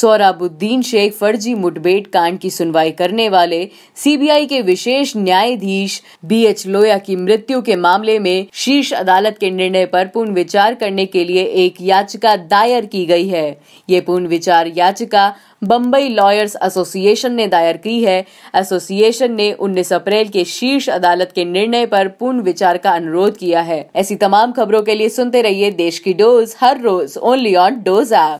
सोहराबुद्दीन शेख फर्जी मुठभेड़ कांड की सुनवाई करने वाले सीबीआई के विशेष न्यायाधीश बी एच लोया की मृत्यु के मामले में शीर्ष अदालत के निर्णय पर पुनर्विचार करने के लिए एक याचिका दायर की गई है। ये पुनर्विचार याचिका बम्बई लॉयर्स एसोसिएशन ने दायर की है। एसोसिएशन ने 19 अप्रैल के शीर्ष अदालत के निर्णय पर पूर्ण विचार का अनुरोध किया है। ऐसी तमाम खबरों के लिए सुनते रहिए देश की डोज, हर रोज ओनली ऑन डोज ऐप।